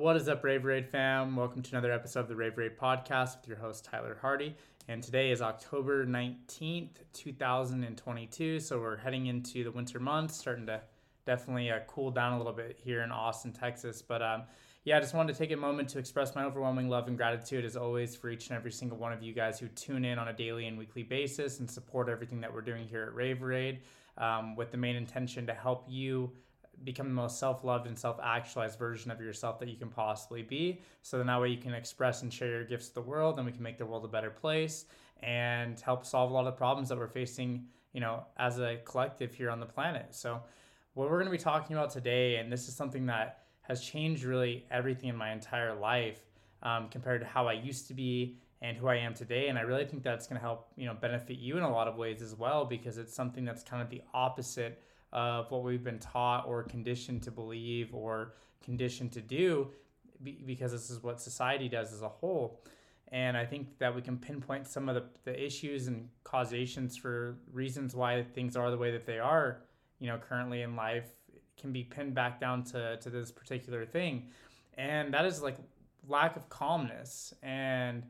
What is up, Raveraide fam? Welcome to another episode of the Raveraide podcast with your host, Tyler Hardy. And today is October 19th, 2022. So we're heading into the winter months, starting to definitely uh, cool down a little bit here in Austin, Texas. But um, yeah, I just wanted to take a moment to express my overwhelming love and gratitude, as always, for each and every single one of you guys who tune in on a daily and weekly basis and support everything that we're doing here at Raveraide um, with the main intention to help you become the most self-loved and self-actualized version of yourself that you can possibly be. So then that way you can express and share your gifts to the world and we can make the world a better place and help solve a lot of problems that we're facing you know as a collective here on the planet. So what we're going to be talking about today and this is something that has changed really everything in my entire life um, compared to how i used to be and who i am today and i really think that's going to help you know benefit you in a lot of ways as well because it's something that's kind of the opposite of what we've been taught or conditioned to believe or conditioned to do because this is what society does as a whole. And I think that we can pinpoint some of the, the issues and causations for reasons why things are the way that they are, you know, currently in life can be pinned back down to, to this particular thing. And that is like lack of calmness. And,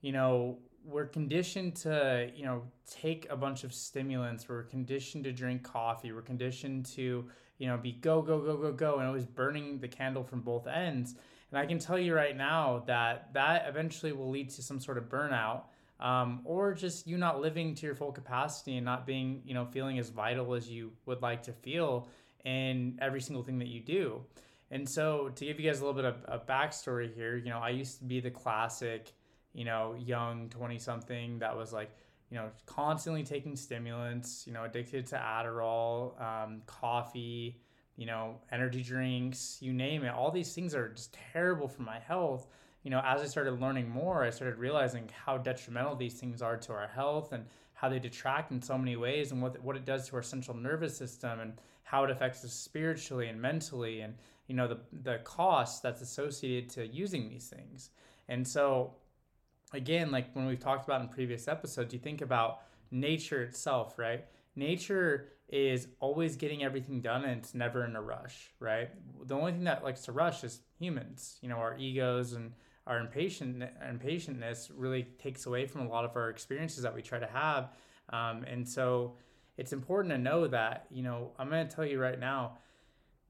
you know, we're conditioned to you know take a bunch of stimulants. We're conditioned to drink coffee. We're conditioned to you know be go go go go go and always burning the candle from both ends. And i can tell you right now that that eventually will lead to some sort of burnout um, or just you not living to your full capacity and not being you know feeling as vital as you would like to feel in every single thing that you do. And so to give you guys a little bit of a backstory here you know i used to be the classic you know, young 20 something that was like, you know, constantly taking stimulants, you know, addicted to Adderall, um, coffee, you know, energy drinks, you name it. All these things are just terrible for my health. You know, as I started learning more, I started realizing how detrimental these things are to our health and how they detract in so many ways and what, what it does to our central nervous system and how it affects us spiritually and mentally and, you know, the, the cost that's associated to using these things. And so again, like when we've talked about in previous episodes, you think about nature itself, right? Nature is always getting everything done and it's never in a rush, right? The only thing that likes to rush is humans, you know, our egos and our impatient impatientness really takes away from a lot of our experiences that we try to have. Um, and so it's important to know that, you know, I'm going to tell you right now,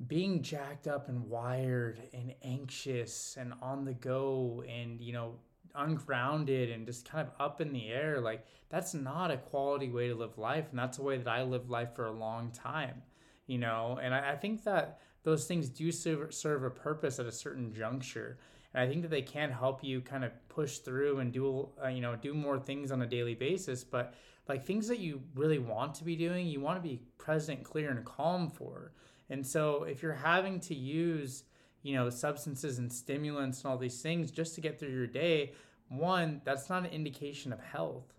being jacked up and wired and anxious and on the go and, you know, ungrounded and just kind of up in the air like that's not a quality way to live life and that's a way that i lived life for a long time you know? And i, I think that those things do serve, serve a purpose at a certain juncture and i think that they can help you kind of push through and do uh, you know do more things on a daily basis but like things that you really want to be doing you want to be present clear and calm for. And so if you're having to use you know substances and stimulants and all these things just to get through your day one, that's not an indication of health.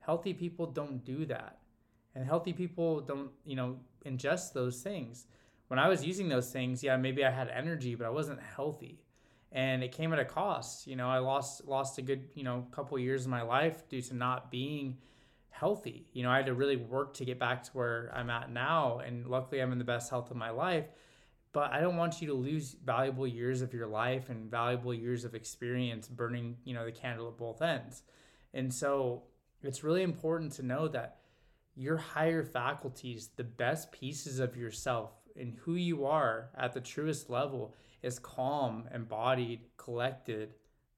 Healthy people don't do that. And healthy people don't, you know, ingest those things. When I was using those things, yeah, maybe I had energy, but I wasn't healthy. And it came at a cost. You know, I lost lost a good, you know, couple years of my life due to not being healthy. You know, I had to really work to get back to where I'm at now. And luckily I'm in the best health of my life but I don't want you to lose valuable years of your life and valuable years of experience burning, you know, the candle at both ends. And so it's really important to know that your higher faculties, the best pieces of yourself and who you are at the truest level is calm, embodied, collected,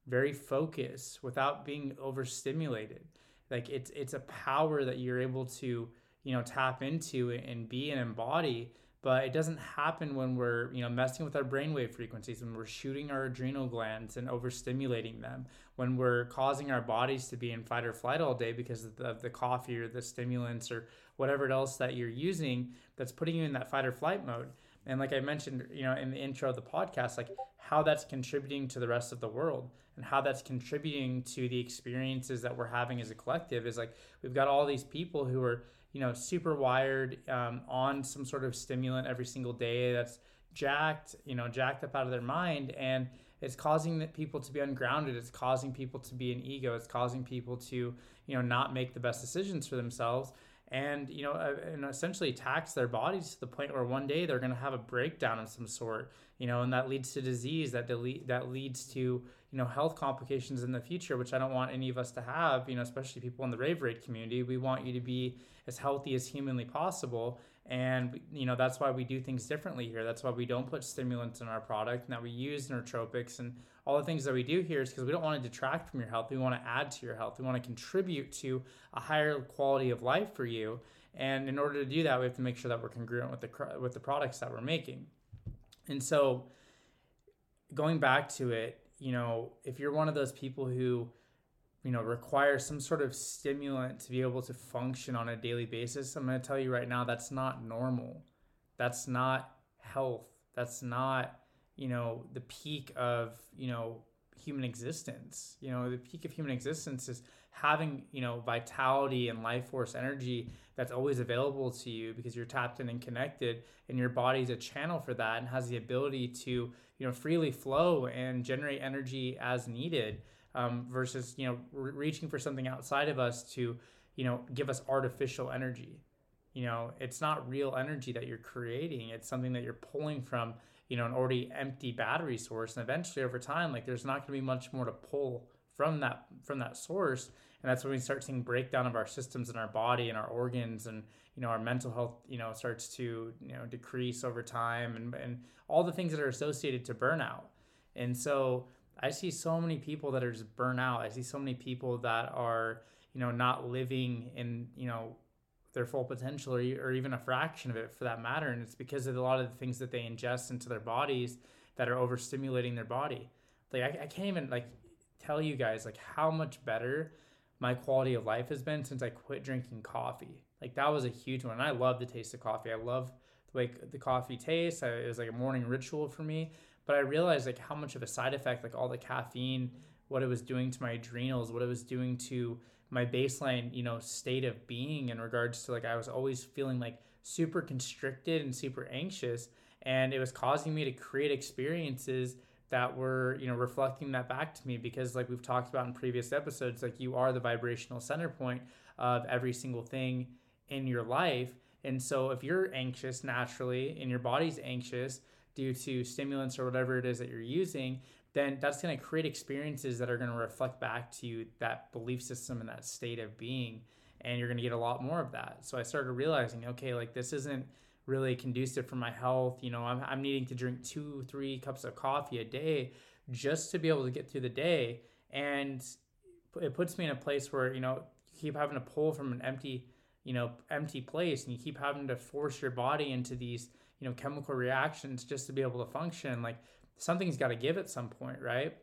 very focused without being overstimulated. Like it's it's a power that you're able to, you know, tap into and be and embody but it doesn't happen when we're you know messing with our brainwave frequencies when we're shooting our adrenal glands and overstimulating them when we're causing our bodies to be in fight or flight all day because of the, of the coffee or the stimulants or whatever else that you're using that's putting you in that fight or flight mode. And like i mentioned you know in the intro of the podcast like how that's contributing to the rest of the world and how that's contributing to the experiences that we're having as a collective is like we've got all these people who are you know, super wired um, on some sort of stimulant every single day that's jacked, you know, jacked up out of their mind. And it's causing people to be ungrounded. It's causing people to be an ego. It's causing people to, you know, not make the best decisions for themselves. and you know uh, and essentially tax their bodies to the point where one day they're going to have a breakdown of some sort you know and that leads to disease that delete that leads to you know health complications in the future which i don't want any of us to have you know especially people in the Raveraide community we want you to be as healthy as humanly possible and you know that's why we do things differently here that's why we don't put stimulants in our product and that we use nootropics and all the things that we do here is because we don't want to detract from your health. We want to add to your health. We want to contribute to a higher quality of life for you. And in order to do that, we have to make sure that we're congruent with the with the products that we're making. And so, going back to it, you know, if you're one of those people who, you know, require some sort of stimulant to be able to function on a daily basis, I'm going to tell you right now that's not normal. That's not health. That's not you know the peak of you know human existence you know the peak of human existence is having you know vitality and life force energy that's always available to you because you're tapped in and connected and your body's a channel for that and has the ability to you know freely flow and generate energy as needed um, versus you know re- reaching for something outside of us to you know give us artificial energy. You know it's not real energy that you're creating. It's something that you're pulling from you know an already empty battery source. And eventually over time like there's not going to be much more to pull from that from that source. And that's when we start seeing breakdown of our systems in our body and our organs and you know our mental health you know starts to you know decrease over time and, and all the things that are associated to burnout. And so i see so many people that are just burnout i see so many people that are you know not living in you know their full potential or, or even a fraction of it for that matter. And it's because of a lot of the things that they ingest into their bodies that are overstimulating their body. Like I, I can't even like tell you guys like how much better my quality of life has been since i quit drinking coffee. Like that was a huge one i love the taste of coffee. I love the way the coffee tastes. It was like a morning ritual for me. But i realized like how much of a side effect like all the caffeine what it was doing to my adrenals what it was doing to my baseline, you know, state of being in regards to like I was always feeling like super constricted and super anxious and it was causing me to create experiences that were, you know, reflecting that back to me because like we've talked about in previous episodes, like you are the vibrational center point of every single thing in your life. And so if you're anxious naturally and your body's anxious due to stimulants or whatever it is that you're using, then that's going to create experiences that are going to reflect back to you that belief system and that state of being and you're going to get a lot more of that so i started realizing okay like this isn't really conducive for my health. You know i'm, I'm needing to drink two three cups of coffee a day just to be able to get through the day. And it puts me in a place where you know you keep having to pull from an empty you know empty place and you keep having to force your body into these you know chemical reactions just to be able to function. Like something's got to give at some point, right?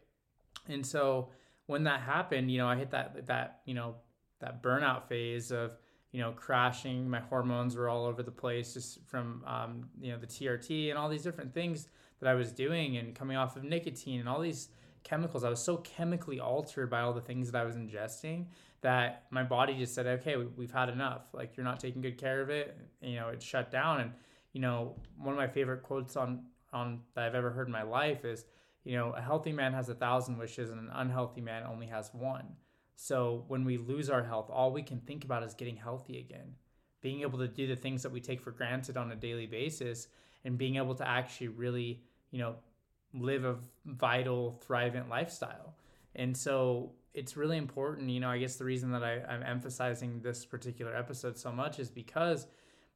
And so when that happened, you know, I hit that that you know that burnout phase of you know crashing. My hormones were all over the place just from um, you know the TRT and all these different things that I was doing and coming off of nicotine and all these chemicals. I was so chemically altered by all the things that I was ingesting that my body just said, okay, we've had enough. Like you're not taking good care of it. You know, it shut down. And you know, one of my favorite quotes on on that I've ever heard in my life is, you know, a healthy man has a thousand wishes and an unhealthy man only has one. So when we lose our health, all we can think about is getting healthy again, being able to do the things that we take for granted on a daily basis, and being able to actually really, you know, live a vital, thriving lifestyle. And so it's really important. You know, I guess the reason that I, I'm emphasizing this particular episode so much is because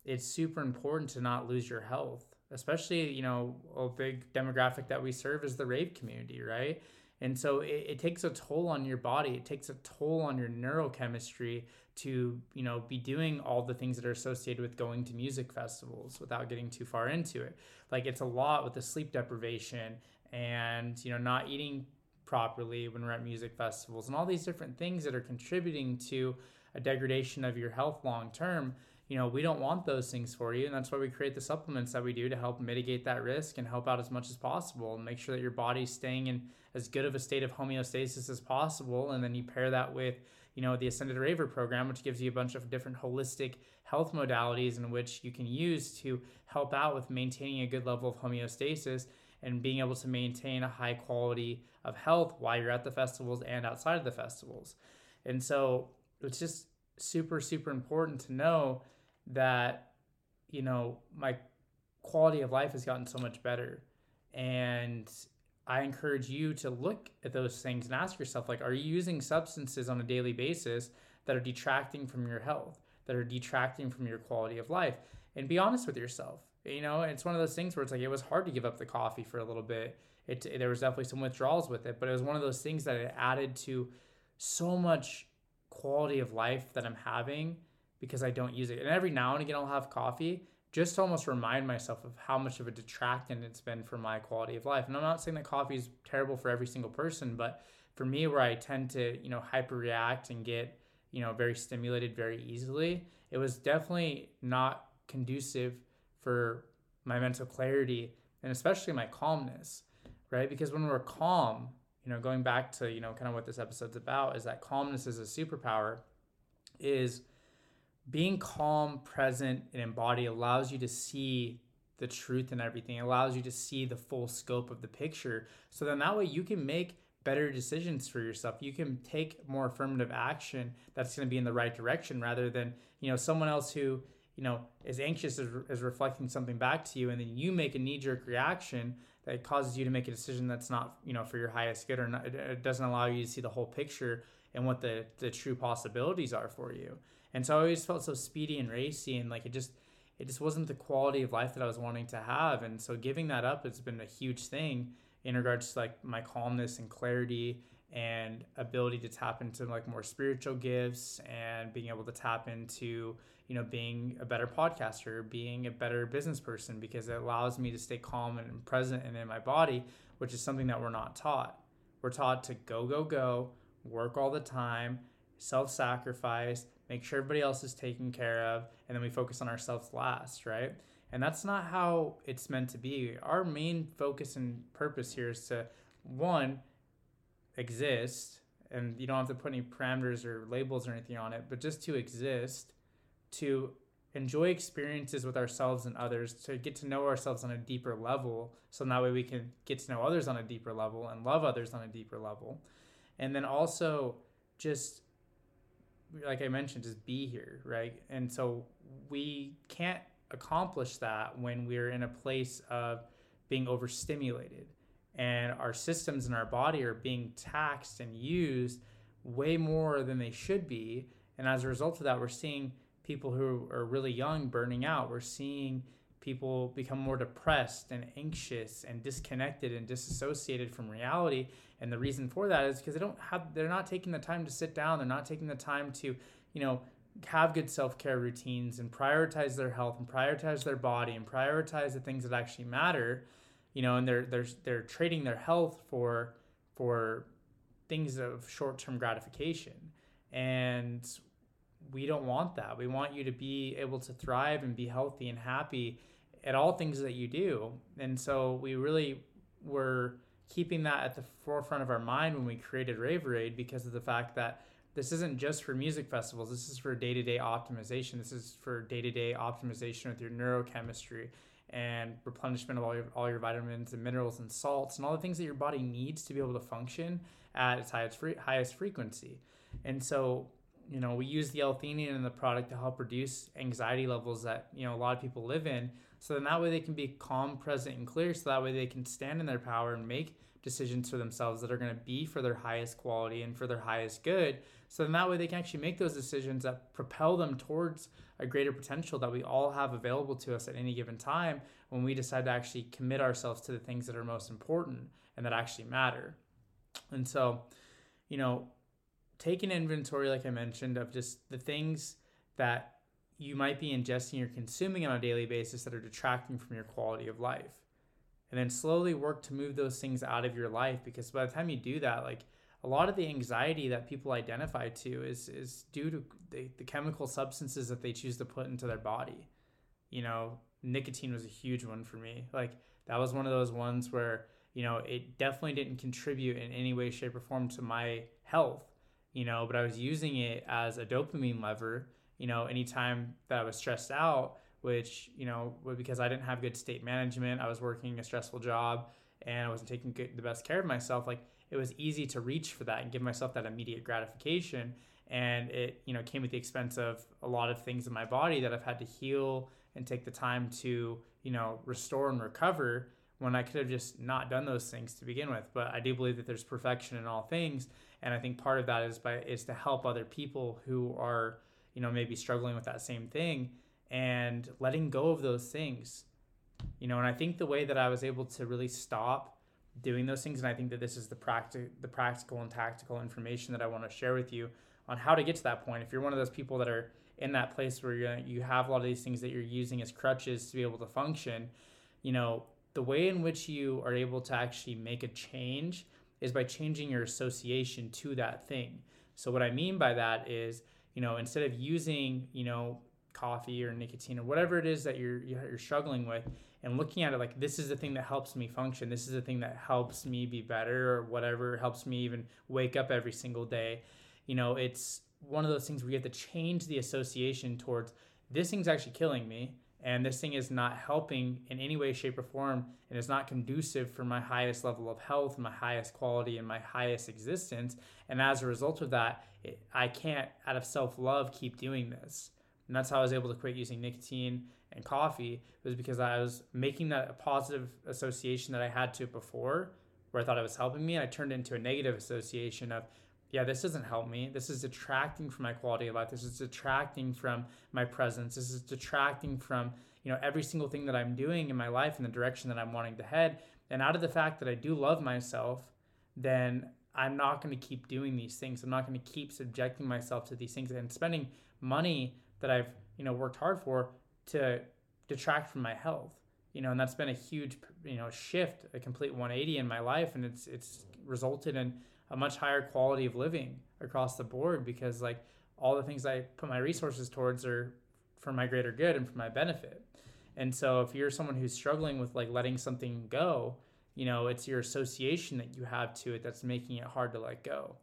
it's super important to not lose your health especially you know a big demographic that we serve is the rave community right and so it, it, takes a toll on your body. It takes a toll on your neurochemistry to you know be doing all the things that are associated with going to music festivals without getting too far into it. Like it's a lot with the sleep deprivation and you know not eating properly when we're at music festivals and all these different things that are contributing to a degradation of your health long term you know, we don't want those things for you. And that's why we create the supplements that we do to help mitigate that risk and help out as much as possible and make sure that your body's staying in as good of a state of homeostasis as possible. And then you pair that with, you know, the Ascended Raver program, which gives you a bunch of different holistic health modalities in which you can use to help out with maintaining a good level of homeostasis and being able to maintain a high quality of health while you're at the festivals and outside of the festivals. And so it's just super, super important to know that, you know, my quality of life has gotten so much better. And I encourage you to look at those things and ask yourself, like, are you using substances on a daily basis that are detracting from your health, that are detracting from your quality of life? And be honest with yourself. You know, it's one of those things where it's like it was hard to give up the coffee for a little bit. It there was definitely some withdrawals with it, but it was one of those things that it added to so much quality of life that I'm having because I don't use it. And every now and again I'll have coffee just to almost remind myself of how much of a detractant it's been for my quality of life. And I'm not saying that coffee is terrible for every single person, but for me where I tend to, you know, hyper react and get, you know, very stimulated very easily, it was definitely not conducive for my mental clarity and especially my calmness, right? Because when we're calm, you know, going back to, you know, kind of what this episode's about is that calmness is a superpower is being calm, present, and embodied allows you to see the truth in everything. It allows you to see the full scope of the picture. So then that way you can make better decisions for yourself. You can take more affirmative action that's going to be in the right direction rather than, you know, someone else who you know, is anxious as reflecting something back to you, and then you make a knee jerk reaction that causes you to make a decision that's not, you know, for your highest good or not, it doesn't allow you to see the whole picture and what the, the true possibilities are for you. And so I always felt so speedy and racy, and like it just, it just wasn't the quality of life that I was wanting to have. And so giving that up has been a huge thing in regards to like my calmness and clarity and ability to tap into like more spiritual gifts and being able to tap into you know being a better podcaster being a better business person because it allows me to stay calm and present and in my body which is something that we're not taught we're taught to go go go work all the time self-sacrifice make sure everybody else is taken care of and then we focus on ourselves last right? And that's not how it's meant to be. Our main focus and purpose here is to one exist and you don't have to put any parameters or labels or anything on it but just to exist to enjoy experiences with ourselves and others to get to know ourselves on a deeper level so that way we can get to know others on a deeper level and love others on a deeper level. And then also just like i mentioned just be here right and so we can't accomplish that when we're in a place of being overstimulated and our systems in our body are being taxed and used way more than they should be. And as a result of that, we're seeing people who are really young burning out. We're seeing people become more depressed and anxious and disconnected and disassociated from reality. And the reason for that is because they don't have they're not taking the time to sit down, they're not taking the time to, you know, have good self-care routines and prioritize their health and prioritize their body and prioritize the things that actually matter you know, and they're they're they're trading their health for for things of short-term gratification. And we don't want that. We want you to be able to thrive and be healthy and happy at all things that you do. And so we really were keeping that at the forefront of our mind when we created Raveraide because of the fact that this isn't just for music festivals. This is for day-to-day optimization. This is for day-to-day optimization with your neurochemistry and replenishment of all your, all your vitamins and minerals and salts and all the things that your body needs to be able to function at its highest, highest frequency. And so, you know, we use the L-theanine in the product to help reduce anxiety levels that, you know, a lot of people live in. So then that way they can be calm, present, and clear. So that way they can stand in their power and make decisions for themselves that are going to be for their highest quality and for their highest good. So then that way they can actually make those decisions that propel them towards a greater potential that we all have available to us at any given time when we decide to actually commit ourselves to the things that are most important and that actually matter. And so, you know, take an inventory, like I mentioned, of just the things that you might be ingesting or consuming on a daily basis that are detracting from your quality of life. And then slowly work to move those things out of your life because by the time you do that, like a lot of the anxiety that people identify to is is due to the, the chemical substances that they choose to put into their body. You know, nicotine was a huge one for me. Like that was one of those ones where, you know, it definitely didn't contribute in any way, shape, or form to my health, you know, but I was using it as a dopamine lever, you know, anytime that I was stressed out, which, you know, because I didn't have good state management, I was working a stressful job and I wasn't taking good, the best care of myself, like it was easy to reach for that and give myself that immediate gratification. and it you know came at the expense of a lot of things in my body that I've had to heal and take the time to you know restore and recover when I could have just not done those things to begin with. But I do believe that there's perfection in all things, and I think part of that is by is to help other people who are you know maybe struggling with that same thing and letting go of those things. You know, and I think the way that I was able to really stop doing those things, and I think that this is the practical the practical and tactical information that I want to share with you on how to get to that point. If you're one of those people that are in that place where you you have a lot of these things that you're using as crutches to be able to function, you know, the way in which you are able to actually make a change is by changing your association to that thing. So what I mean by that is, you know, instead of using, you know, coffee or nicotine or whatever it is that you're you're struggling with and looking at it like this is the thing that helps me function. This is the thing that helps me be better or whatever helps me even wake up every single day. You know it's one of those things where you have to change the association towards this thing's actually killing me and this thing is not helping in any way shape or form and is not conducive for my highest level of health my highest quality and my highest existence. And as a result of that it, i can't out of self-love keep doing this. And that's how i was able to quit using nicotine and coffee was because i was making that a positive association that i had to it before where i thought it was helping me and i turned it into a negative association of yeah, this doesn't help me. This is detracting from my quality of life. This is detracting from my presence. This is detracting from, you know, every single thing that I'm doing in my life in the direction that I'm wanting to head. And out of the fact that I do love myself, then I'm not going to keep doing these things. I'm not going to keep subjecting myself to these things and spending money that I've, you know, worked hard for to detract from my health. You know, and that's been a huge, you know, shift, a complete 180 in my life and it's it's resulted in a much higher quality of living across the board because like all the things I put my resources towards are for my greater good and for my benefit. And so if you're someone who's struggling with like letting something go, you know, it's your association that you have to it that's making it hard to let go.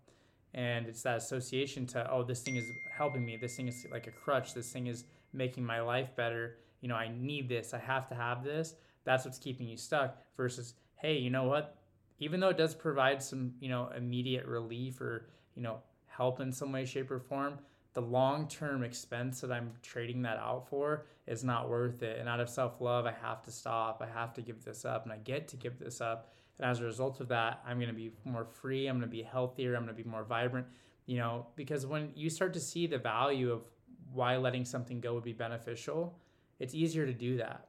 And it's that association to, oh, this thing is helping me. This thing is like a crutch. This thing is making my life better. You know, I need this. I have to have this. That's what's keeping you stuck versus, hey, you know what? Even though it does provide some, you know, immediate relief or, you know, help in some way, shape, or form, the long term expense that I'm trading that out for is not worth it. And out of self love, I have to stop. I have to give this up, and I get to give this up. And as a result of that, I'm going to be more free. I'm going to be healthier. I'm going to be more vibrant. You know, because when you start to see the value of why letting something go would be beneficial, it's easier to do that.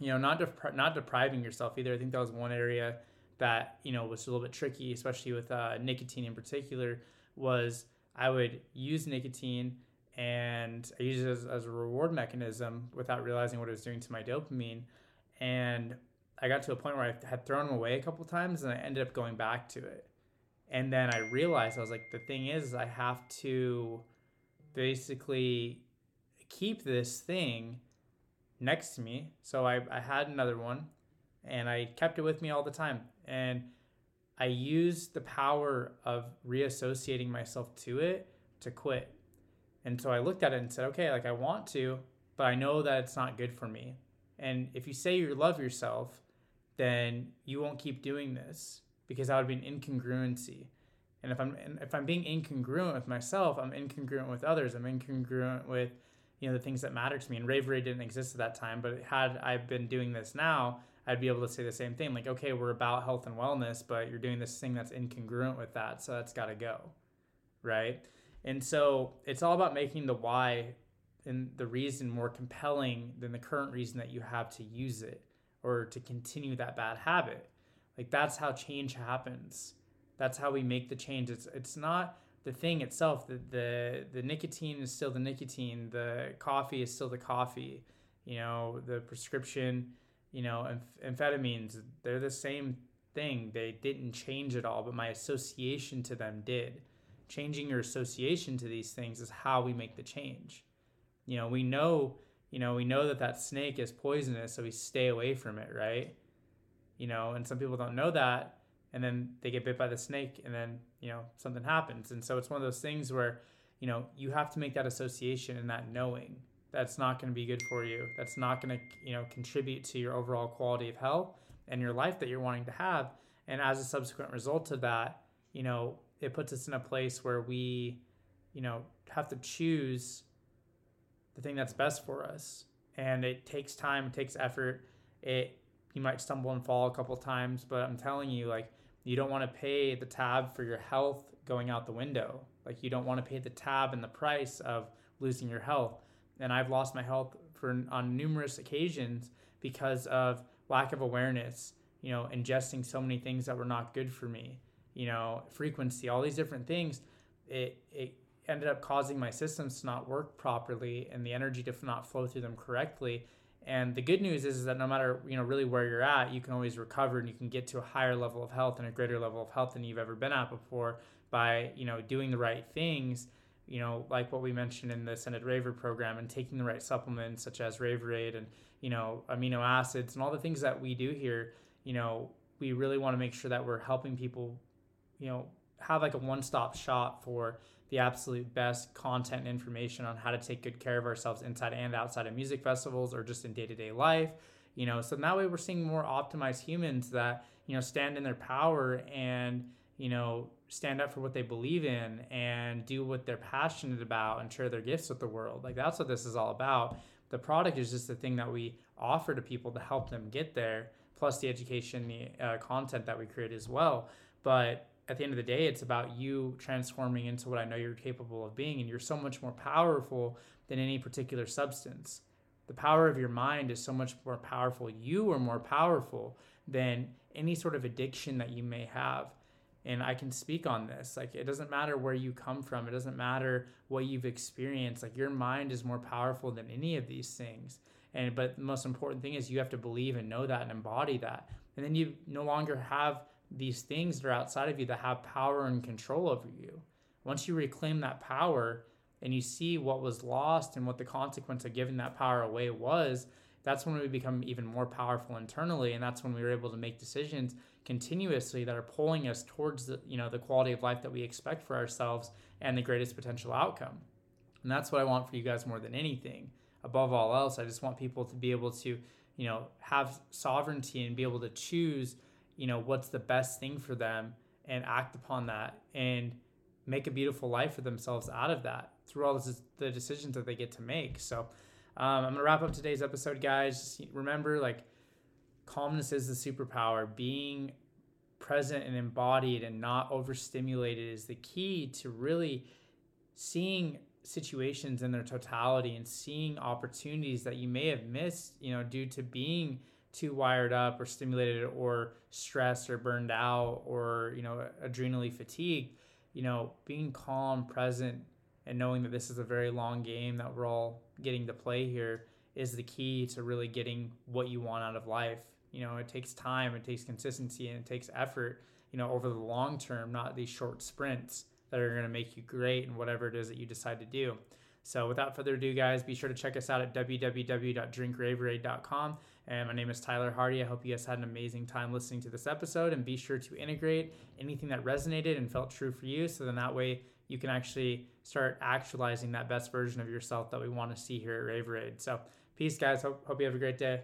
You know, not dep- not depriving yourself either. I think that was one area that you know was a little bit tricky, especially with uh, nicotine in particular, was I would use nicotine and I use it as, as a reward mechanism without realizing what it was doing to my dopamine, and I got to a point where I had thrown them away a couple times, and I ended up going back to it, and then I realized I was like, the thing is, I have to basically keep this thing next to me. So I, I had another one and I kept it with me all the time. And I used the power of reassociating myself to it to quit. And so I looked at it and said, okay, like I want to, but I know that it's not good for me. And if you say you love yourself, then you won't keep doing this because that would be an incongruency. And if I'm if I'm being incongruent with myself, I'm incongruent with others. I'm incongruent with you know the things that matter to me. And Raveraide didn't exist at that time, but had I been doing this now, I'd be able to say the same thing like, okay, we're about health and wellness, but you're doing this thing that's incongruent with that. So that's got to go. Right. And so it's all about making the why and the reason more compelling than the current reason that you have to use it or to continue that bad habit. Like that's how change happens. That's how we make the change. It's it's not the thing itself. The the the nicotine is still the nicotine. The coffee is still the coffee. You know, the prescription you know, amph- amphetamines, they're the same thing. They didn't change at all, but my association to them did. Changing your association to these things is how we make the change. You know, we know, you know, we know that that snake is poisonous, so we stay away from it, right? You know, and some people don't know that, and then they get bit by the snake, and then you know something happens, and so it's one of those things where, you know, you have to make that association and that knowing that's not going to be good for you. That's not going to, you know, contribute to your overall quality of health and your life that you're wanting to have. And as a subsequent result of that, you know, it puts us in a place where we you know, have to choose the thing that's best for us. And it takes time, it takes effort. It you might stumble and fall a couple times, but I'm telling you, like, you don't want to pay the tab for your health going out the window. Like, you don't want to pay the tab and the price of losing your health. And I've lost my health for on numerous occasions because of lack of awareness, you know, ingesting so many things that were not good for me, you know, frequency, all these different things. It, it ended up causing my systems to not work properly and the energy to not flow through them correctly. And the good news is, is that no matter you know really where you're at, you can always recover and you can get to a higher level of health and a greater level of health than you've ever been at before by you know doing the right things. You know, like what we mentioned in the Ascended Raver program, and taking the right supplements such as Raveraide and you know amino acids and all the things that we do here. You know, we really want to make sure that we're helping people, you know, have like a one-stop shop for the absolute best content and information on how to take good care of ourselves inside and outside of music festivals or just in day-to-day life you know so that way we're seeing more optimized humans that you know stand in their power and you know stand up for what they believe in and do what they're passionate about and share their gifts with the world like that's what this is all about the product is just the thing that we offer to people to help them get there plus the education the uh, content that we create as well but at the end of the day, it's about you transforming into what I know you're capable of being. And you're so much more powerful than any particular substance. The power of your mind is so much more powerful. You are more powerful than any sort of addiction that you may have. And I can speak on this. Like, it doesn't matter where you come from, it doesn't matter what you've experienced. Like, your mind is more powerful than any of these things. And, but the most important thing is you have to believe and know that and embody that. And then you no longer have these things that are outside of you that have power and control over you. Once you reclaim that power and you see what was lost and what the consequence of giving that power away was, that's when we become even more powerful internally and that's when we are able to make decisions continuously that are pulling us towards the you know the quality of life that we expect for ourselves and the greatest potential outcome. And that's what i want for you guys more than anything. Above all else i just want people to be able to you know have sovereignty and be able to choose you know what's the best thing for them and act upon that and make a beautiful life for themselves out of that through all the decisions that they get to make. So um, i'm gonna wrap up today's episode guys. Just remember like calmness is the superpower. Being present and embodied and not overstimulated is the key to really seeing situations in their totality and seeing opportunities that you may have missed you know due to being too wired up or stimulated or stressed or burned out or you know adrenally fatigued. You know being calm present and knowing that this is a very long game that we're all getting to play here is the key to really getting what you want out of life you know it takes time it takes consistency and it takes effort you know over the long term not these short sprints that are going to make you great and whatever it is that you decide to do so without further ado, guys, be sure to check us out at www.drinkraveraide.com. And my name is Tyler Hardy. I hope you guys had an amazing time listening to this episode. And be sure to integrate anything that resonated and felt true for you. So then that way you can actually start actualizing that best version of yourself that we want to see here at Raveraide. So peace, guys. Hope, hope you have a great day.